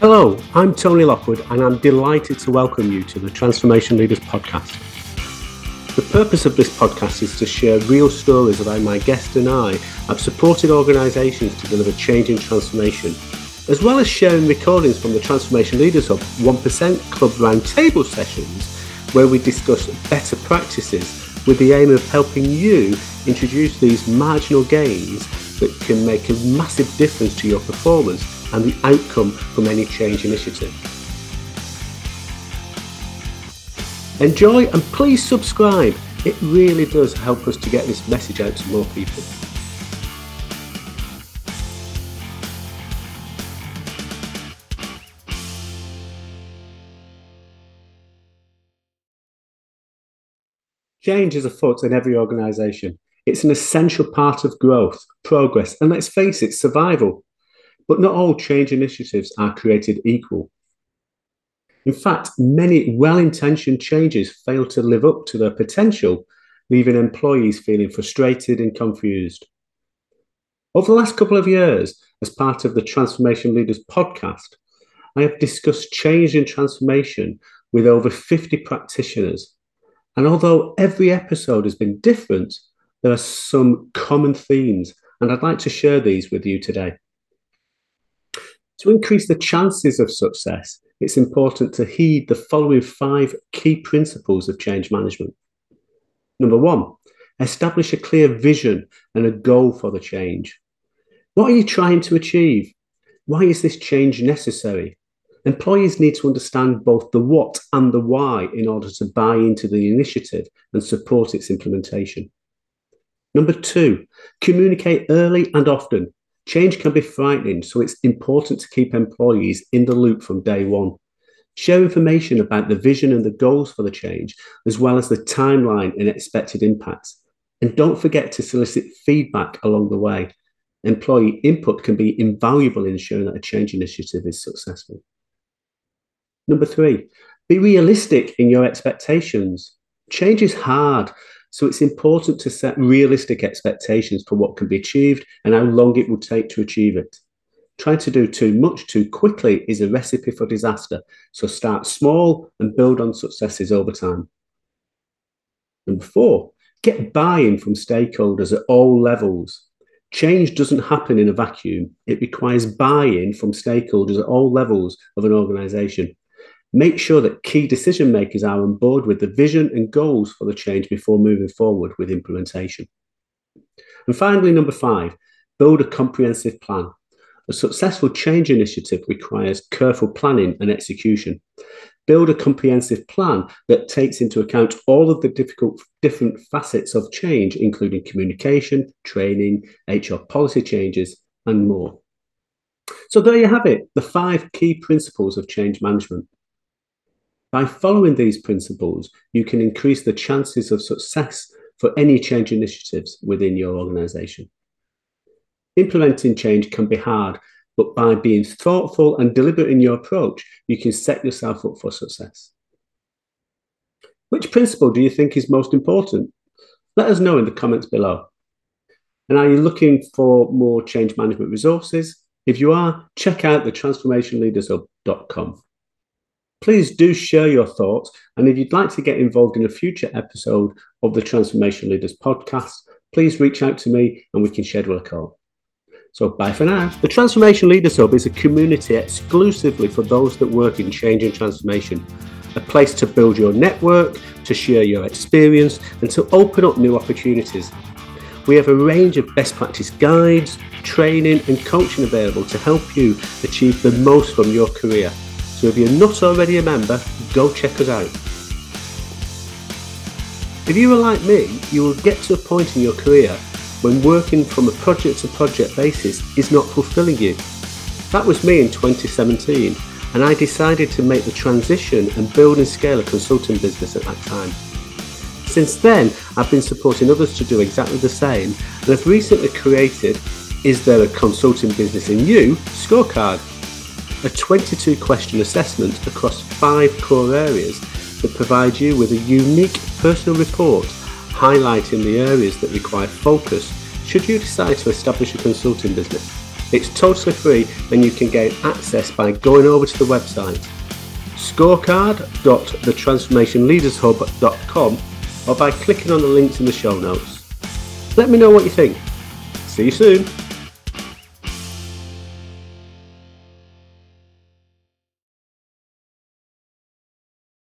Hello, I'm Tony Lockwood, and I'm delighted to welcome you to the Transformation Leaders Podcast. The purpose of this podcast is to share real stories about my guest and I have supported organisations to deliver change and transformation, as well as sharing recordings from the Transformation Leaders Hub 1% Club Roundtable sessions, where we discuss better practices with the aim of helping you introduce these marginal gains that can make a massive difference to your performance and the outcome from any change initiative. Enjoy and please subscribe. It really does help us to get this message out to more people. Change is afoot in every organisation. It's an essential part of growth, progress, and let's face it, survival. But not all change initiatives are created equal. In fact, many well intentioned changes fail to live up to their potential, leaving employees feeling frustrated and confused. Over the last couple of years, as part of the Transformation Leaders podcast, I have discussed change and transformation with over 50 practitioners. And although every episode has been different, there are some common themes, and I'd like to share these with you today. To increase the chances of success, it's important to heed the following five key principles of change management. Number one, establish a clear vision and a goal for the change. What are you trying to achieve? Why is this change necessary? Employees need to understand both the what and the why in order to buy into the initiative and support its implementation. Number two, communicate early and often. Change can be frightening, so it's important to keep employees in the loop from day one. Share information about the vision and the goals for the change, as well as the timeline and expected impacts. And don't forget to solicit feedback along the way. Employee input can be invaluable in ensuring that a change initiative is successful. Number three, be realistic in your expectations. Change is hard, so it's important to set realistic expectations for what can be achieved and how long it will take to achieve it. Trying to do too much too quickly is a recipe for disaster. So start small and build on successes over time. Number four, get buy in from stakeholders at all levels. Change doesn't happen in a vacuum, it requires buy in from stakeholders at all levels of an organization. Make sure that key decision makers are on board with the vision and goals for the change before moving forward with implementation. And finally, number five, build a comprehensive plan. A successful change initiative requires careful planning and execution. Build a comprehensive plan that takes into account all of the difficult, different facets of change, including communication, training, HR policy changes, and more. So, there you have it the five key principles of change management. By following these principles, you can increase the chances of success for any change initiatives within your organization. Implementing change can be hard, but by being thoughtful and deliberate in your approach, you can set yourself up for success. Which principle do you think is most important? Let us know in the comments below. And are you looking for more change management resources? If you are, check out the transformationleadershub.com. Please do share your thoughts. And if you'd like to get involved in a future episode of the Transformation Leaders podcast, please reach out to me and we can schedule a call. So bye for now. The Transformation Leaders Hub is a community exclusively for those that work in change and transformation. A place to build your network, to share your experience, and to open up new opportunities. We have a range of best practice guides, training, and coaching available to help you achieve the most from your career. So if you're not already a member, go check us out. If you are like me, you will get to a point in your career when working from a project to project basis is not fulfilling you. That was me in 2017, and I decided to make the transition and build and scale a consulting business at that time. Since then, I've been supporting others to do exactly the same, and have recently created Is There a Consulting Business in You scorecard a 22 question assessment across five core areas that provide you with a unique personal report highlighting the areas that require focus should you decide to establish a consulting business. It's totally free and you can gain access by going over to the website scorecard.thetransformationleadershub.com or by clicking on the links in the show notes. Let me know what you think. See you soon.